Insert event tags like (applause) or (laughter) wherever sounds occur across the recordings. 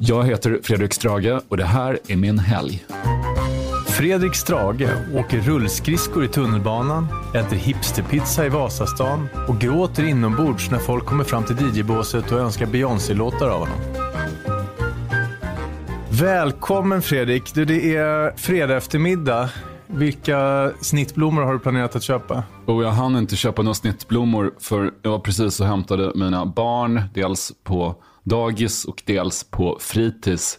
Jag heter Fredrik Strage och det här är min helg. Fredrik Strage åker rullskridskor i tunnelbanan, äter hipsterpizza i Vasastan och gråter inombords när folk kommer fram till DJ-båset och önskar Beyoncé-låtar av honom. Välkommen Fredrik! Du, det är fredag eftermiddag. Vilka snittblommor har du planerat att köpa? Och jag hann inte köpa några snittblommor för jag var precis och hämtade mina barn. Dels på dagis och dels på fritids.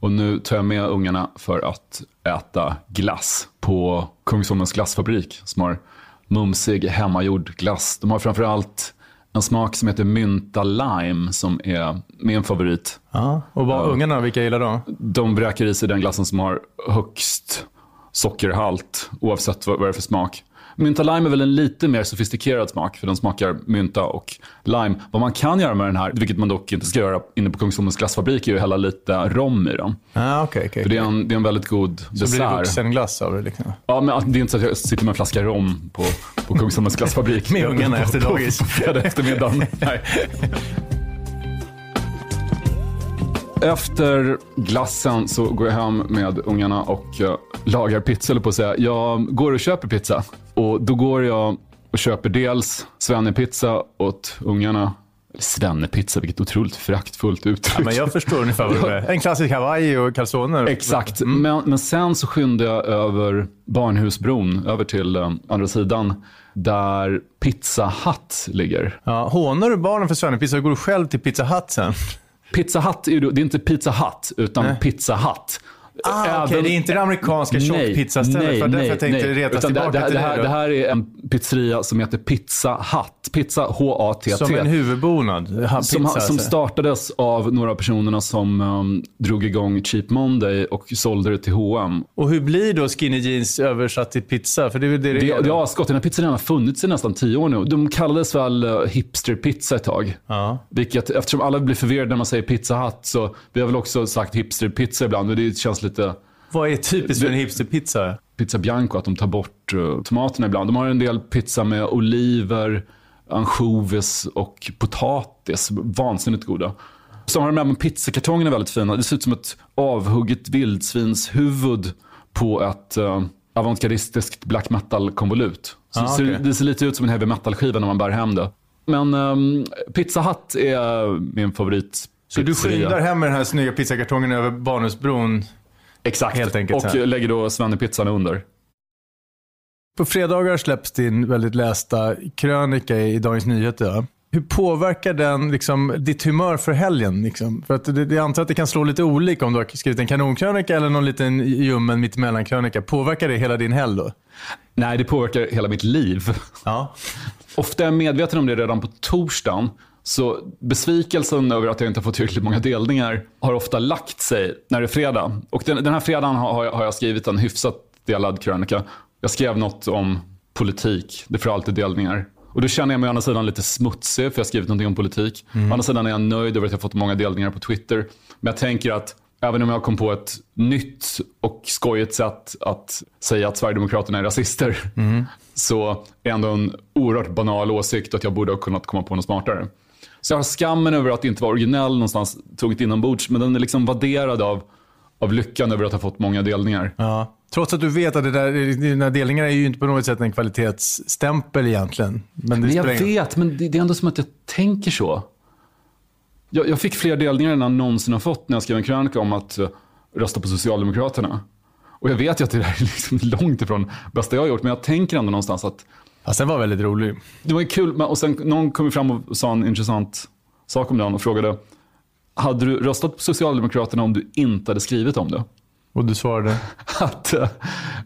Och nu tar jag med ungarna för att äta glass på Kungsholmens glassfabrik som har mumsig hemmagjord glass. De har framförallt en smak som heter mynta lime som är min favorit. Ja, och vad, Ja. ungarna, vilka gillar de? De bräker i sig den glassen som har högst sockerhalt oavsett vad, vad det är för smak. Mynta lime är väl en lite mer sofistikerad smak för den smakar mynta och lime. Vad man kan göra med den här, vilket man dock inte ska göra inne på Kungsholmens glassfabrik, är att hälla lite rom i den. Ah, okej, okej. För det är en, det är en väldigt god Så blir det dessert. vuxenglass av det. Liksom. Ja, men det är inte så att jag sitter med en flaska rom på, på Kungsholmens glassfabrik. (laughs) Med ungarna efter dagis. På fredag eftermiddag. (laughs) Nej. Efter glassen så går jag hem med ungarna och eh, lagar pizza, eller på att säga. Jag går och köper pizza. Och då går jag och köper dels svennepizza åt ungarna. Svennepizza, vilket otroligt föraktfullt uttryck. Ja, men jag förstår ungefär vad det är. (laughs) En klassisk hawaii och calzoner. Exakt, men, men sen så skyndade jag över Barnhusbron, över till eh, andra sidan, där Pizza Hut ligger. Ja, hånar du barnen för svennepizza och går du själv till Pizza Hut sen? Pizza Hut är ju, det är inte Pizza Hut, utan Pizza Hut. Ah, okej, det är inte det amerikanska tjockpizzastället. för därför jag tänkte retas Utan det, tillbaka det, till det, här, det här är en pizzeria som heter Pizza Hut. Pizza H-A-T-T. Som en huvudbonad. Som, pizza, som alltså. startades av några av personerna som um, drog igång Cheap Monday och sålde det till H&M. Och hur blir då skinny jeans översatt till pizza? För det är väl det det, Det, är. det har skott. Den här pizzerian har funnits i nästan tio år nu. De kallades väl uh, hipsterpizza ett tag. Ja. Vilket, eftersom alla blir förvirrade när man säger pizza hut så vi har väl också sagt hipsterpizza ibland. Och det känns lite Vad är typiskt för en hipsterpizza? pizza bianco att de tar bort uh, tomaterna ibland. De har en del pizza med oliver, ansjovis och potatis. Vansinnigt goda. Så har de även pizzakartongerna väldigt fina. Det ser ut som ett avhugget vildsvinshuvud på ett uh, avantgardistiskt black metal-konvolut. Så Ah, det, ser, okej. det ser lite ut som en heavy metal-skiva när man bär hem det. Men um, Pizza Hut är min favorit. Så du skyndar hem med den här snygga pizzakartongen över Barnhusbron. Exakt. helt enkelt och lägger då svennepizzan under. På fredagar släpps din väldigt lästa krönika i Dagens Nyheter. Hur påverkar den liksom, ditt humör för helgen? Liksom? För att det, det, jag antar att det kan slå lite olika om du har skrivit en kanonkrönika eller någon liten ljummen mittemellankrönika. Påverkar det hela din helg då? Nej, det påverkar hela mitt liv. Ja. Ofta är jag medveten om det redan på torsdagen. Så besvikelsen över att jag inte har fått tillräckligt många delningar har ofta lagt sig när det är fredag. Och den, den här fredagen har, har jag- har skrivit en hyfsat delad krönika. Jag skrev något om politik. Det får alltid delningar. Och då känner jag mig å andra sidan lite smutsig för jag har skrivit någonting om politik. Å andra sidan är jag nöjd över att jag fått många delningar på Twitter. Men jag tänker att även om jag kom på ett nytt och skojigt sätt att säga att Sverigedemokraterna är rasister så är ändå en oerhört banal åsikt att jag borde ha kunnat komma på något smartare. Så jag har skammen över att inte vara originell någonstans tagit inombords, men den är liksom vadderad av, av lyckan över att ha fått många delningar. Ja. Trots att du vet att det där, de där delningarna är ju inte på något sätt en kvalitetsstämpel egentligen. Men Men jag vet, men det, det är ändå som att jag tänker så. Jag, jag fick fler delningar än jag någonsin har fått när jag skrev en krönika om att eh, rösta på Socialdemokraterna. Och jag vet ju att det där är liksom (laughs) långt ifrån bästa jag har gjort, men jag tänker ändå någonstans att Fast den var väldigt rolig. det var kul. men- Och sen någon kom fram och sa en intressant sak om den och frågade, hade du röstat på Socialdemokraterna om du inte hade skrivit om det? Och du svarade? (laughs) Att, eh,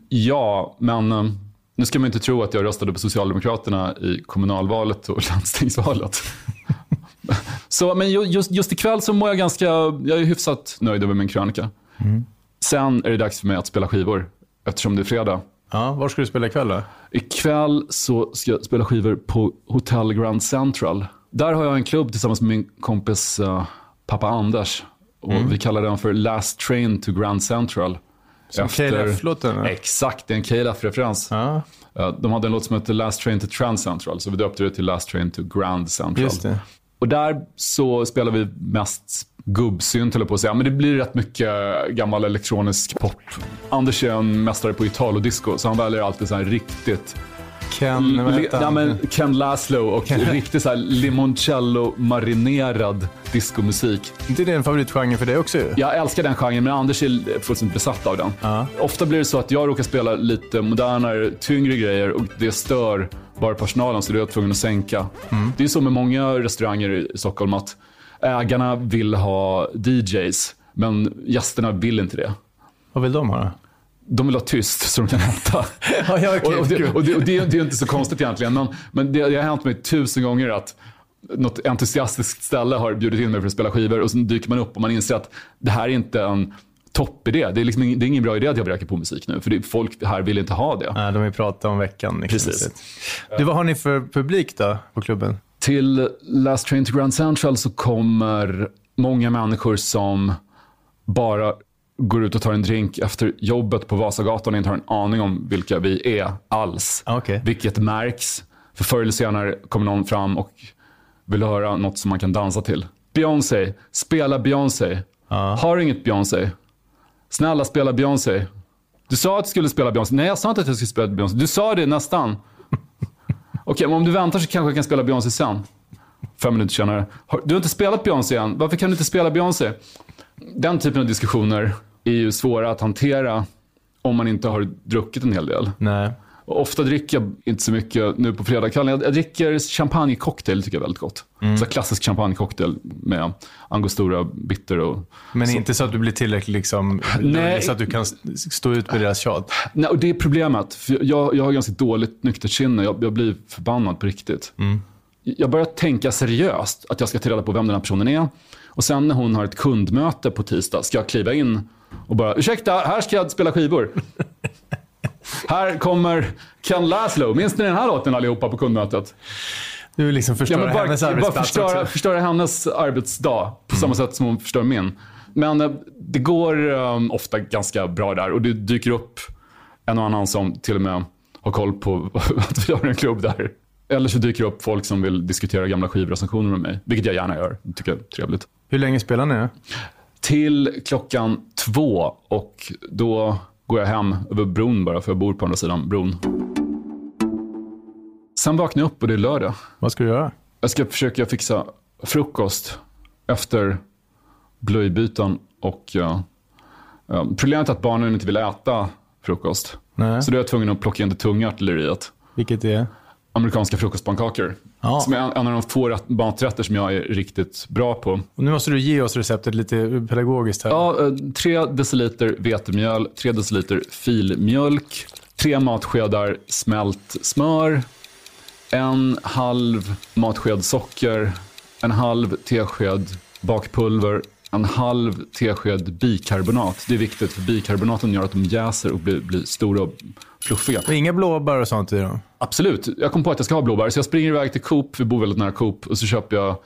ja, men eh, nu ska man inte tro att jag röstade på Socialdemokraterna i kommunalvalet och (laughs) landstingsvalet. (laughs) så, men ju- just, just ikväll så mår jag ganska, jag är hyfsat nöjd över min krönika. Sen är det dags för mig att spela skivor, eftersom det är fredag. Ja, var ska du spela ikväll då? Ikväll så ska jag spela skivor på Hotel Grand Central. Där har jag en klubb tillsammans med min kompis eh, pappa Anders. Och Vi kallar den för Last Train to Grand Central. Som KLF-låten? ja. Exakt, det är en KLF-referens. Ja, Eh, De hade en låt som hette Last Train to Trans Central, så vi döpte det till Last Train to Grand Central. just det. Och där så spelar vi mest gubbsynt, höll jag på att säga. Men det blir rätt mycket gammal elektronisk pop. Anders är en mästare på Italo-disco, så han väljer alltid så här riktigt Ken, vad heter han? men Ken Laszlo och (laughs) riktigt så här limoncello-marinerad discomusik. inte det en favoritgenre för dig också ju? Jag älskar den genren, men Anders är fullständigt besatt av den. Ja. Ofta blir det så att jag råkar spela lite modernare, tyngre grejer och det stör bara personalen, så då är jag tvungen att sänka. Det är så med många restauranger i Stockholm att ägarna vill ha DJs, men gästerna vill inte det. Vad vill de ha då? De vill ha tyst så de kan hämta. (laughs) Ja, ja, okej, och, det, och, det, och det, det är inte så konstigt egentligen, men, men det, det har hänt mig tusen gånger att något entusiastiskt ställe har bjudit in mig för att spela skivor och sen dyker man upp och man inser att det här är inte en toppidé. Det är, liksom det är ingen bra idé att jag börjar på musik nu, för det, folk här vill inte ha det. Nej, de vill prata om veckan. Liksom. Precis. Du, vad har ni för publik då på klubben? Till Last Train to Grand Central så kommer många människor som bara går ut och tar en drink efter jobbet på Vasagatan och inte har en aning om vilka vi är alls. Ah, okej. Vilket märks. För förr eller senare kommer någon fram och vill höra något som man kan dansa till. Beyoncé, spela Beyoncé. Har du inget Beyoncé? Snälla spela Beyoncé. Du sa att du skulle spela Beyoncé. Nej, jag sa inte att jag skulle spela Beyoncé. Du sa det nästan. (laughs) Okej, men om du väntar så kanske jag kan spela Beyoncé sen. Fem minuter senare. Du har inte spelat Beyoncé än. Varför kan du inte spela Beyoncé? Den typen av diskussioner är ju svåra att hantera om man inte har druckit en hel del. Nej. Och ofta dricker jag inte så mycket nu på fredagskvällen. Jag, jag dricker champagnecocktail, tycker jag är väldigt gott. Så här klassisk champagnecocktail med angostura bitter och... Men inte så att du blir tillräckligt liksom, Nej. så att du kan stå ut med deras tjat? Nej, och det är problemet. För jag, jag har ganska dåligt nyktert sinne. Jag, jag blir förbannad på riktigt. Jag börjar tänka seriöst att jag ska ta reda på vem den här personen är. Och sen när hon har ett kundmöte på tisdag ska jag kliva in och bara, ursäkta, här ska jag spela skivor. (laughs) här kommer Ken Laszlo. Minns ni den här låten allihopa på kundmötet? Du vill liksom förstöra Ja, bara, hennes bara arbetsplats förstöra, också. förstöra hennes arbetsdag på samma sätt som hon förstör min. Men eh, det går eh, ofta ganska bra där och det dyker upp en och annan som till och med har koll på (laughs) att vi har en klubb där. Eller så dyker det upp folk som vill diskutera gamla skivrecensioner med mig, vilket jag gärna gör. Det tycker jag är trevligt. Hur länge spelar ni? Till klockan två och då går jag hem över bron bara, för jag bor på andra sidan bron. Sen vaknar jag upp och det är lördag. Vad ska du göra? Jag ska försöka fixa frukost efter blöjbyten. Och, ja, ja, problemet är att barnen inte vill äta frukost. Nej. Så då är jag tvungen att plocka in det tunga artilleriet. Vilket är? Amerikanska frukostpannkakor. Ja. Som är en, av de få rätt- maträtter som jag är riktigt bra på. Och nu måste du ge oss receptet lite pedagogiskt här. Ja, eh, tre deciliter vetemjöl, tre deciliter filmjölk, tre matskedar smält smör, en halv matsked socker, en halv tesked bakpulver, en halv tesked bikarbonat. Det är viktigt för bikarbonaten gör att de jäser och blir, blir stora och fluffiga. Och inga blåbär och sånt i dem? Absolut. Jag kom på att jag ska ha blåbär, så jag springer iväg till Coop, vi bor väldigt nära Coop, och så köper jag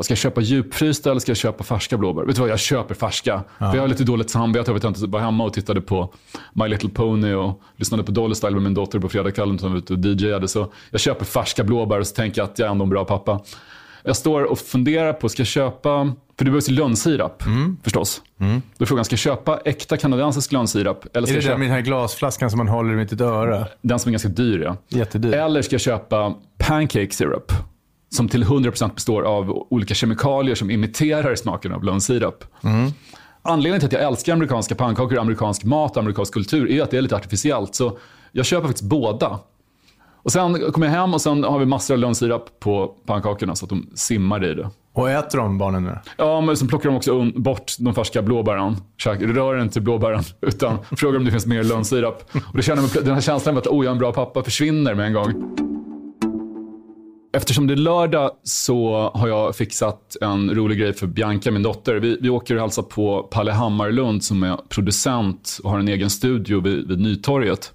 Ska jag köpa djupfrysta eller ska jag köpa färska blåbär? Vet du vad, jag köper färska. För jag har lite dåligt samvete över att jag inte var hemma och tittade på My Little Pony och lyssnade på Dolly Style med min dotter på fredagskvällen som var ute och DJade. Så jag köper färska blåbär och så tänker jag att jag är ändå en bra pappa. Jag står och funderar på, ska jag köpa, för det behövs ju lönnsirap förstås. Då är frågan, ska jag köpa äkta kanadensisk lönnsirap? Eller Är ska det jag där köpa med den här glasflaskan som man håller i mitt öra? den som är ganska dyr? Ja. Jättedyr. Eller ska jag köpa pancake syrup? Som till 100% består av olika kemikalier som imiterar smaken av lönnsirap. Anledningen till att jag älskar amerikanska pannkakor, amerikansk mat och amerikansk kultur är att det är lite artificiellt. Så jag köper faktiskt båda. Och sen kommer jag hem och sen har vi massor av lönnsirap på pannkakorna så att de simmar i det. Och äter de barnen nu? Ja, men sen plockar de också bort de färska blåbären. Rör inte blåbären, (laughs) utan frågar om det finns mer lönnsirap. Och känner man, den här känslan av att oh, jag är en bra pappa försvinner med en gång. Eftersom det är lördag så har jag fixat en rolig grej för Bianca, min dotter. Vi, vi åker och hälsar på Palle Hammarlund som är producent och har en egen studio vid, vid Nytorget.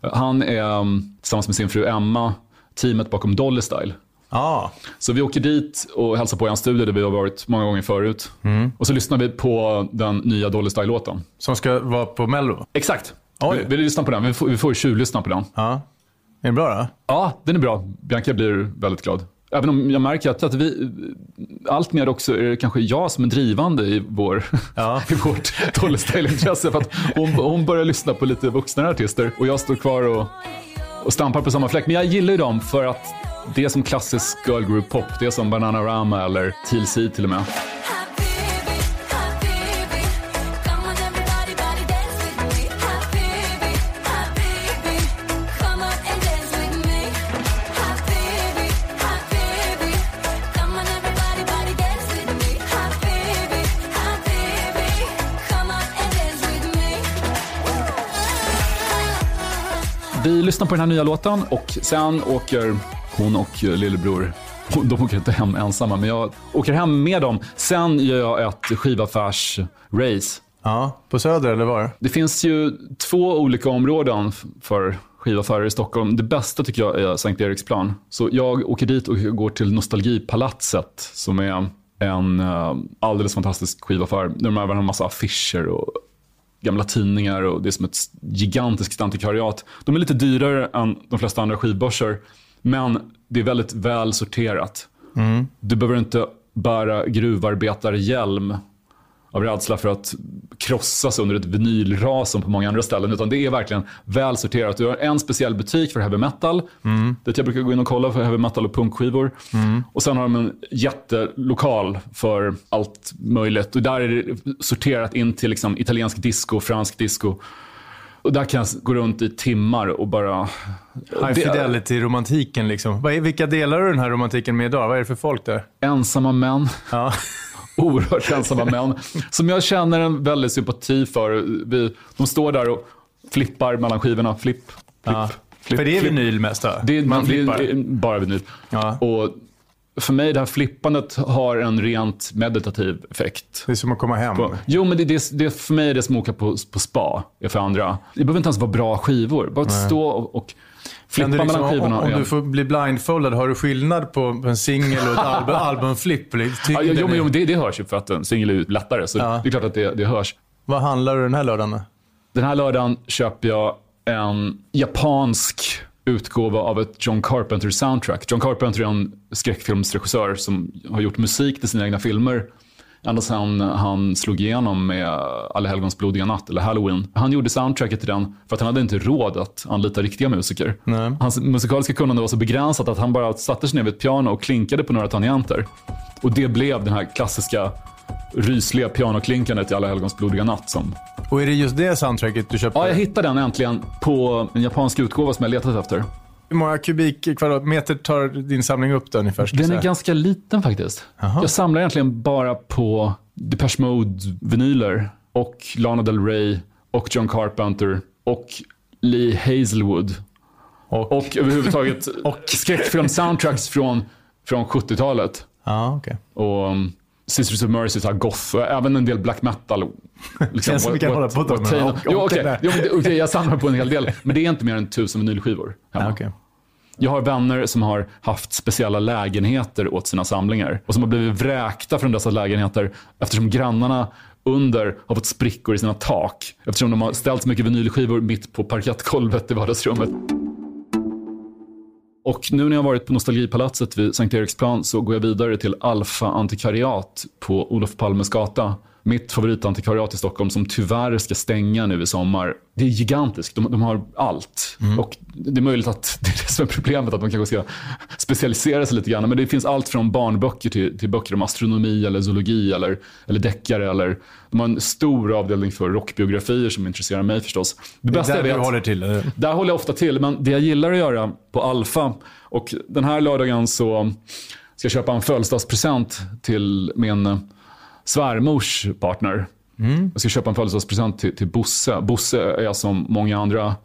Han är mm, tillsammans med sin fru Emma teamet bakom Dolly Style. Ja. Så vi åker dit och hälsar på i en studio där vi har varit många gånger förut. Och så lyssnar vi på den nya Dolly Style-låten. Som ska vara på Mello? Exakt. Oj. Vi, vi lyssnar på den. Vi får, vi får tjuvlyssna på den. Ja. Är den bra då? Ja, den är bra. Bianca blir väldigt glad. Även om jag märker att, att vi, allt mer också är det kanske jag som är drivande i, vår, Ja. (laughs) i vårt Dolly Style-intresse. För att hon, hon börjar lyssna på lite vuxnare artister och jag står kvar och, och stampar på samma fläck. Men jag gillar ju dem för att det är som klassisk girl group pop. Det är som Bananarama eller TLC till och med. Vi lyssnar på den här nya låten och sen åker hon och lillebror de åker inte hem ensamma, men jag åker hem med dem. Sen gör jag ett skivaffärs-race. Ja, på Söder eller var? Det finns ju två olika områden för skivaffärer i Stockholm. Det bästa tycker jag är Sankt Eriksplan. Så jag åker dit och går till Nostalgipalatset som är en eh, alldeles fantastisk skivaffär. De även har en massa affischer och gamla tidningar och det är som ett gigantiskt antikvariat. De är lite dyrare än de flesta andra skivbörser, men det är väldigt väl sorterat. Du behöver inte bära gruvarbetarhjälm av rädsla för att krossas under ett vinylras som på många andra ställen. Utan det är verkligen väl sorterat. Du har en speciell butik för heavy metal. Dit jag brukar gå in och kolla för heavy metal och punkskivor. Och sen har de en jättelokal för allt möjligt. Och där är det sorterat in till liksom italiensk disco, fransk disco. Och där kan jag gå runt i timmar och bara... High fidelity-romantiken liksom. Vilka delar av den här romantiken med idag? Vad är det för folk där? Ensamma män. Ja. (laughs) oerhört ensamma män. Som jag känner en väldig sympati för. Vi, de står där och flippar mellan skivorna. Flipp, flipp, Ja. flipp. För det är flipp. vinyl mest då? Det är, Man det är bara vinyl. Ja. Och för mig, det här flippandet har en rent meditativ effekt. Det är som att komma hem. På, jo, men det, det, det, för mig är det som att åka på, på spa. är för andra. Det behöver inte ens vara bra skivor. Bara att stå och, och flippa liksom, mellan skivorna. om, om du får bli blindfolded, har du skillnad på en singel och ett (laughs) album, albumflipp? Ja, jo, men, jo, det, det hörs ju för att en singel är lättare. Så Ja. det är klart att det, det hörs. Vad handlar du den här lördagen då? Den här lördagen köper jag en japansk utgåva av ett John Carpenter soundtrack. John Carpenter är en skräckfilmsregissör som har gjort musik till sina egna filmer ända sedan han slog igenom med Alla helgons blodiga natt, eller Halloween. Han gjorde soundtracket till den för att han hade inte råd att anlita riktiga musiker. Nej. Hans musikaliska kunnande var så begränsat att han bara satte sig ner vid ett piano och klinkade på några tangenter. Och det blev den här klassiska rysliga pianoklinkandet i Alla helgons blodiga natt som Och är det just det soundtracket du köpte? Ja, jag hittade den äntligen på en japansk utgåva som jag letat efter. Hur många kubik kvadratmeter tar din samling upp då ungefär? Den är ganska liten faktiskt. Jag samlar egentligen bara på Depeche Mode-vinyler och Lana Del Rey och John Carpenter och Lee Hazelwood. Och? Och överhuvudtaget (laughs) skräckfilm-soundtracks från, från 70-talet. Ja, okej. Och um, Sisters of Mercy, så här goth, även en del black metal. (laughs) Liksom, Känns som vi kan hålla på Jo, och okej. det- okej, jag samlar på en hel del. Men det är inte mer än tusen vinylskivor hemma. Ja, okej. Jag har vänner som har haft speciella lägenheter åt sina samlingar och som har blivit vräkta från dessa lägenheter eftersom grannarna under har fått sprickor i sina tak eftersom de har ställt så mycket vinylskivor mitt på parkettgolvet i vardagsrummet. Och nu när jag varit på Nostalgipalatset vid Sankt Eriksplan så går jag vidare till Alfa Antikvariat på Olof Palmes gata. Mitt favoritantikvariat i Stockholm som tyvärr ska stänga nu i sommar. Det är gigantiskt. De, de har allt. Och det är möjligt att (laughs) det är det som är problemet, att man kanske ska specialisera sig lite grann. Men det finns allt från barnböcker till, till böcker om astronomi eller zoologi eller, eller deckare. Eller, de har en stor avdelning för rockbiografier som intresserar mig förstås. Det Det är bästa jag där du vet, håller till? eller? där håller jag ofta till, men det jag gillar att göra på Alfa och den här lördagen så ska jag köpa en födelsedagspresent till min svärmors partner. Jag ska köpa en födelsedagspresent till, till Bosse. Bosse är som många andra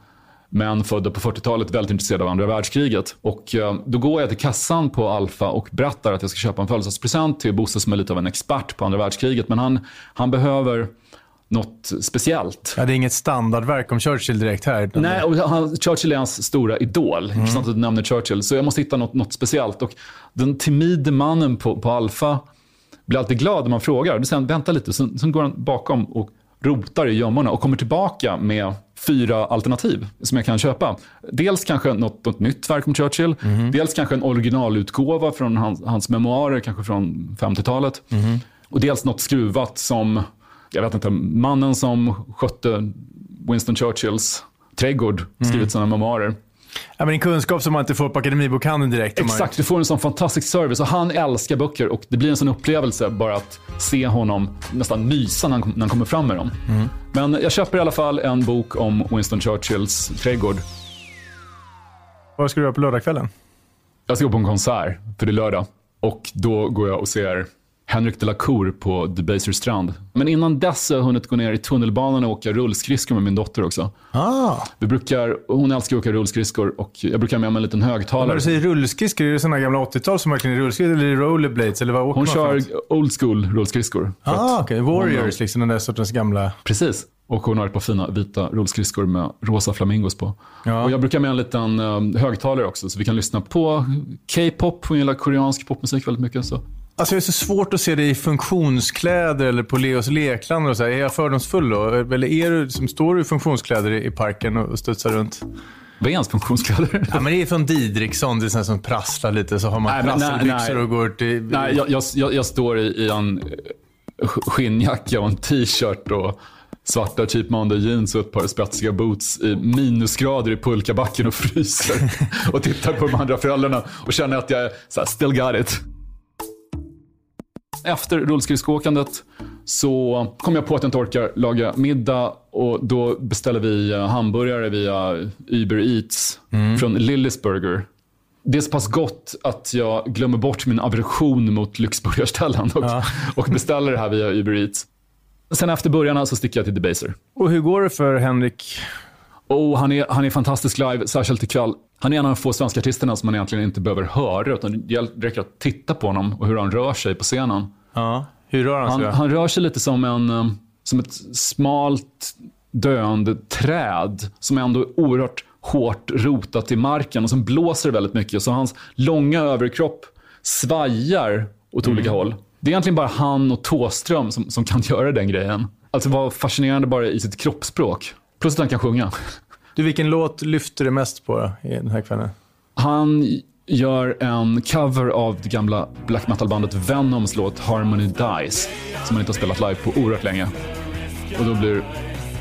män födda på 40-talet väldigt intresserad av andra världskriget. Och eh, då går jag till kassan på Alfa och berättar att jag ska köpa en födelsedagspresent till Bosse som är lite av en expert på andra världskriget. Men han, han behöver något speciellt. Ja, det är inget standardverk om Churchill direkt här. Nej, och han, Churchill är hans stora idol. Intressant att du nämner Churchill. Så jag måste hitta något, något speciellt. Och den timide mannen på, på Alfa blir alltid glad när man frågar. Då säger han, vänta lite. Sen, sen går han bakom och rotar i gömmorna och kommer tillbaka med fyra alternativ som jag kan köpa. Dels kanske något, något nytt verk om Churchill. Dels kanske en originalutgåva från hans, hans memoarer, kanske från 50-talet. Och dels något skruvat som, jag vet inte, mannen som skötte Winston Churchills trädgård skrivit sina memoarer. Ja, men en kunskap som man inte får på Akademibokhandeln direkt. Exakt, du får en sån fantastisk service. Och han älskar böcker och det blir en sån upplevelse bara att se honom nästan mysa när han, när han kommer fram med dem. Men jag köper i alla fall en bok om Winston Churchills trädgård. Vad ska du göra på lördagskvällen? Jag ska gå på en konsert, för det är lördag. Och då går jag och ser Henrik de la Cour på Debaser strand. Men innan dess har jag hunnit gå ner i tunnelbanan och åka rullskridskor med min dotter också. Ah. Vi brukar, hon älskar att åka rullskridskor och jag brukar ha med mig en liten När högtalare. du säger rullskridskor, är det sådana gamla 80-tal som verkligen är rullskridskor eller är det rollerblades? Eller vad åker Hon kör old school rullskridskor. Ah, har- Warriors, liksom den där sortens gamla... Precis. Och hon har ett par fina vita rullskridskor med rosa flamingos på. Ja. Och jag brukar med en liten um, högtalare också, så vi kan lyssna på K-pop. Hon gillar koreansk popmusik väldigt mycket. Så. Alltså det är så svårt att se dig i funktionskläder eller på Leos lekland. Och så här. Är jag fördomsfull då? Eller är du, som står du i funktionskläder i parken och studsar runt? Vad är ens funktionskläder? Ja, men det är från Didriksson. Det är sånt som prasslar lite. Så har man prasselbyxor och går till... Nej, jag, jag, jag, jag står i, i en eh, skinnjacka och en t-shirt och svarta Cheap Monday jeans och ett par spetsiga boots i minusgrader i pulkabacken och fryser. (laughs) och tittar på de andra föräldrarna och känner att jag är så här, still got it. Efter rullskridskoåkandet så kom jag på att jag inte orkar laga middag och då beställer vi eh, hamburgare via Uber Eats från Lillys Burger. Det är så pass gott att jag glömmer bort min aversion mot lyxburgarställen och, (laughs) och beställer det här via Uber Eats. Sen efter burgarna så sticker jag till Debaser. Och hur går det för Henrik? Och han, är, han är fantastisk live, särskilt ikväll. Han är en av de få svenska artisterna som man egentligen inte behöver höra, utan det räcker att titta på honom och hur han rör sig på scenen. Ja. Hur rör han sig? Han, han rör sig lite som, en, eh, som ett smalt döende träd som ändå är oerhört hårt rotat i marken och som blåser väldigt mycket. Så hans långa överkropp svajar åt olika håll. Det är egentligen bara han och Tåström som, som kan (laughs) göra den grejen. Alltså vara fascinerande bara i sitt kroppsspråk. Plus att han kan sjunga. Du, vilken låt lyfter det mest på då, i den här kvällen? Han gör en cover av det gamla black metal-bandet Venoms låt Harmony Dies, som han inte har spelat live på oerhört länge. Och då blir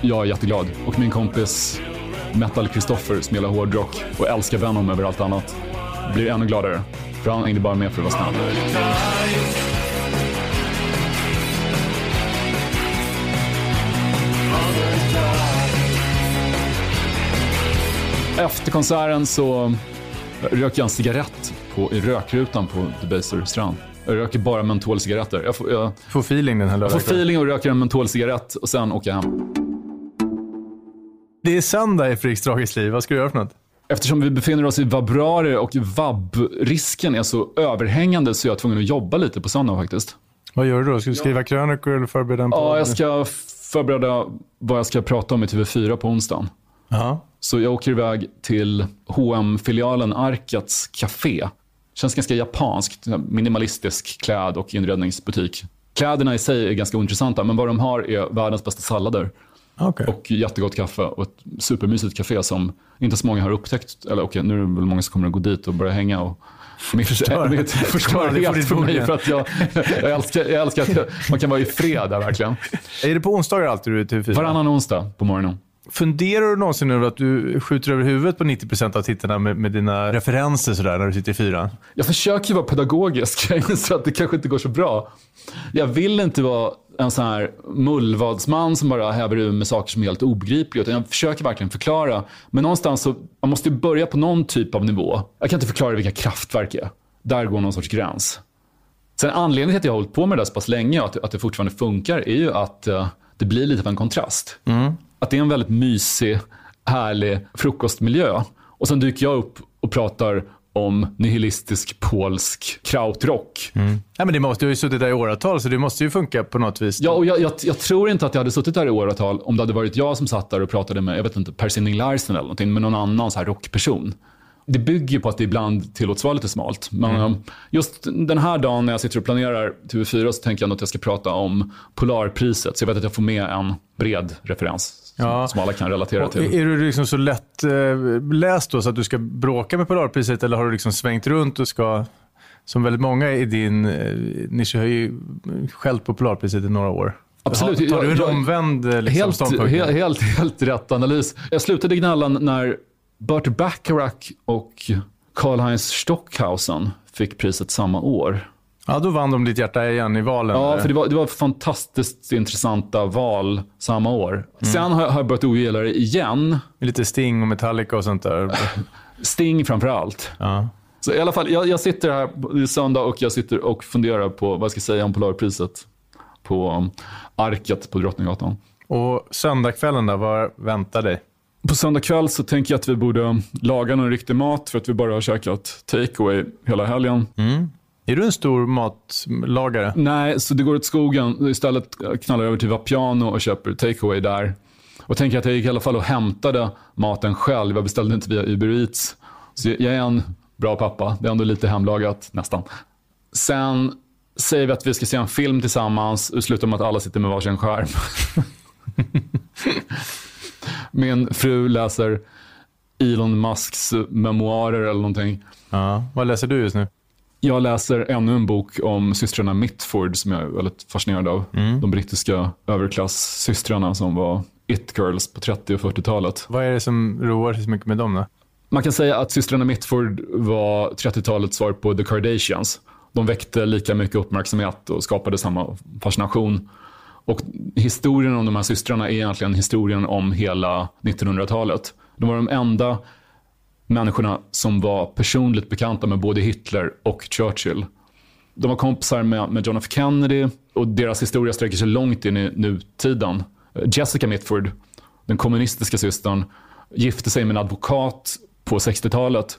jag jätteglad. Och min kompis Metal Kristoffer som gillar hårdrock och älskar Venom över allt annat blir ännu gladare. För han hängde bara med för att vara snäll. Efter konserten så röker jag en cigarett på, i rökrutan på Debaser strand. Jag röker bara mentolcigaretter. Jag får, jag, Får feeling den här jag får feeling och röker en mentolcigarett och sen åker jag hem. Det är söndag i Fredrik Strages liv. Vad ska du göra för något? Eftersom vi befinner oss i vabruari och vab-risken är så överhängande så är jag tvungen att jobba lite på söndag faktiskt. Vad gör du då? Ska du skriva krönikor eller förbereda en podd? Ja, jag ska förbereda vad jag ska prata om i TV4 på onsdagen. Ja. Så jag åker iväg till hm filialen Arkats Café. Känns ganska japanskt. Minimalistisk kläd och inredningsbutik. Kläderna i sig är ganska ointressanta, men vad de har är världens bästa sallader. Okej. Och jättegott kaffe och ett supermysigt café som inte så många har upptäckt. Eller okej, nu är det väl många som kommer att gå dit och börja hänga. Och mitt, Förstör. (laughs) mitt förstör helt för mig för att jag, jag, älskar, jag älskar att jag, man kan vara i fred där verkligen. Är det på onsdagar alltid du är ute i TV4? Varannan onsdag på morgonen. Funderar du någonsin över att du skjuter över huvudet på 90% av tittarna med, med dina referenser sådär när du sitter i fyran? Jag försöker vara pedagogisk, (laughs) jag inser att det kanske inte går så bra. Jag vill inte vara en sån här mullvadsman som bara häver ur med saker som är helt obegripliga. Utan jag försöker verkligen förklara. Men någonstans så, man måste ju börja på någon typ av nivå. Jag kan inte förklara vilka kraftverk är. Där går någon sorts gräns. Sen anledningen till att jag har hållit på med det där så pass länge och att, att det fortfarande funkar är ju att eh, det blir lite av en kontrast. Att det är en väldigt mysig, härlig frukostmiljö. Och sen dyker jag upp och pratar om nihilistisk polsk krautrock. Ja, men det måste, du har ju suttit där i åratal, så det måste ju funka på något vis. Ja, och jag, jag, jag tror inte att jag hade suttit där i åratal om det hade varit jag som satt där och pratade med, jag vet inte, Per Sinding Larsen eller någonting, med någon annan så här rockperson. Det bygger på att det ibland tillåts vara lite smalt. Men eh, just den här dagen när jag sitter och planerar TV4 så tänker jag att jag ska prata om Polarpriset. Så jag vet att jag får med en bred referens som, Ja. som alla kan relatera Och till. är du liksom så lätt eh, läst då så att du ska bråka med Polarpriset eller har du liksom svängt runt och ska, som väldigt många i din eh, nisch har ju skällt på Polarpriset i några år. Absolut. Tar, du en Jag- omvänd eh, liksom, Helt, ståndpunkt? helt, helt, helt rätt analys. Jag slutade gnälla när Burt Bacharach och Karl-Heinz Stockhausen fick priset samma år. Ja, då vann de ditt hjärta igen i valen. Ja, för det var, det var fantastiskt intressanta val samma år. Mm. Sen har jag, har jag börjat ogilla det igen. Lite Sting och Metallica och sånt där. (laughs) Sting framför allt. Ja. Så i alla fall, jag, jag sitter här, är söndag och jag sitter och funderar på vad jag ska säga om Polarpriset på um, Arket på Drottninggatan. Och söndagskvällen då, vad väntar dig? På söndag kväll så tänker jag att vi borde laga någon riktig mat för att vi bara har käkat takeaway hela helgen. Är du en stor matlagare? Nej, så det går åt skogen. Istället knallar jag över till Vapiano och köper takeaway där. Och tänker att jag gick i alla fall och hämtade maten själv. Jag beställde inte via Uber Eats. Så jag är en bra pappa. Det är ändå lite hemlagat, nästan. Sen säger vi att vi ska se en film tillsammans och slutar med att alla sitter med varsin skärm. (laughs) Min fru läser Elon Musks memoarer eller någonting. Ja. Vad läser du just nu? Jag läser ännu en bok om systrarna Mitford som jag är väldigt fascinerad av. De brittiska överklasssystrarna som var it-girls på 30 och 40-talet. Vad är det som roar sig så mycket med dem då? Man kan säga att systrarna Mitford var 30-talets svar på The Kardashians. De väckte lika mycket uppmärksamhet och skapade samma fascination. Och historien om de här systrarna är egentligen historien om hela 1900-talet. De var de enda människorna som var personligt bekanta med både Hitler och Churchill. De var kompisar med, med John F Kennedy och deras historia sträcker sig långt in i nutiden. Jessica Mitford, den kommunistiska systern, gifte sig med en advokat på 60-talet.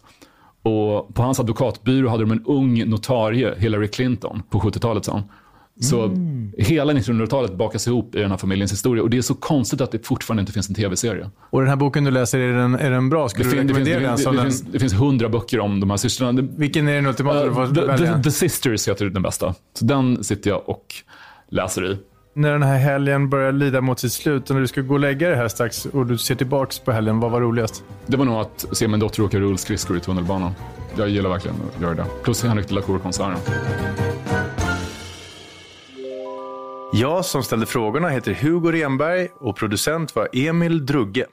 Och på hans advokatbyrå hade de en ung notarie, Hillary Clinton, på 70-talet sen. Så hela 1900-talet bakas ihop i den här familjens historia. Och det är så konstigt att det fortfarande inte finns en tv-serie. Och den här boken du läser, är den, är den bra? Skulle Det, du fin- det, finns, rekommendera den? det, det, finns, det finns hundra böcker om de här systrarna. Vilken är den ultimata du får Uh, the, the, the Sisters heter den bästa. Så den sitter jag och läser i. När den här helgen börjar lida mot sitt slut och när du ska gå och lägga dig här strax och du ser tillbaks på helgen, vad var roligast? Det var nog att se min dotter åka rullskridskor i tunnelbanan. Jag gillar verkligen att göra det. Plus Henrik de la Cour-konserten. Jag som ställde frågorna heter Hugo Renberg och producent var Emil Drugge.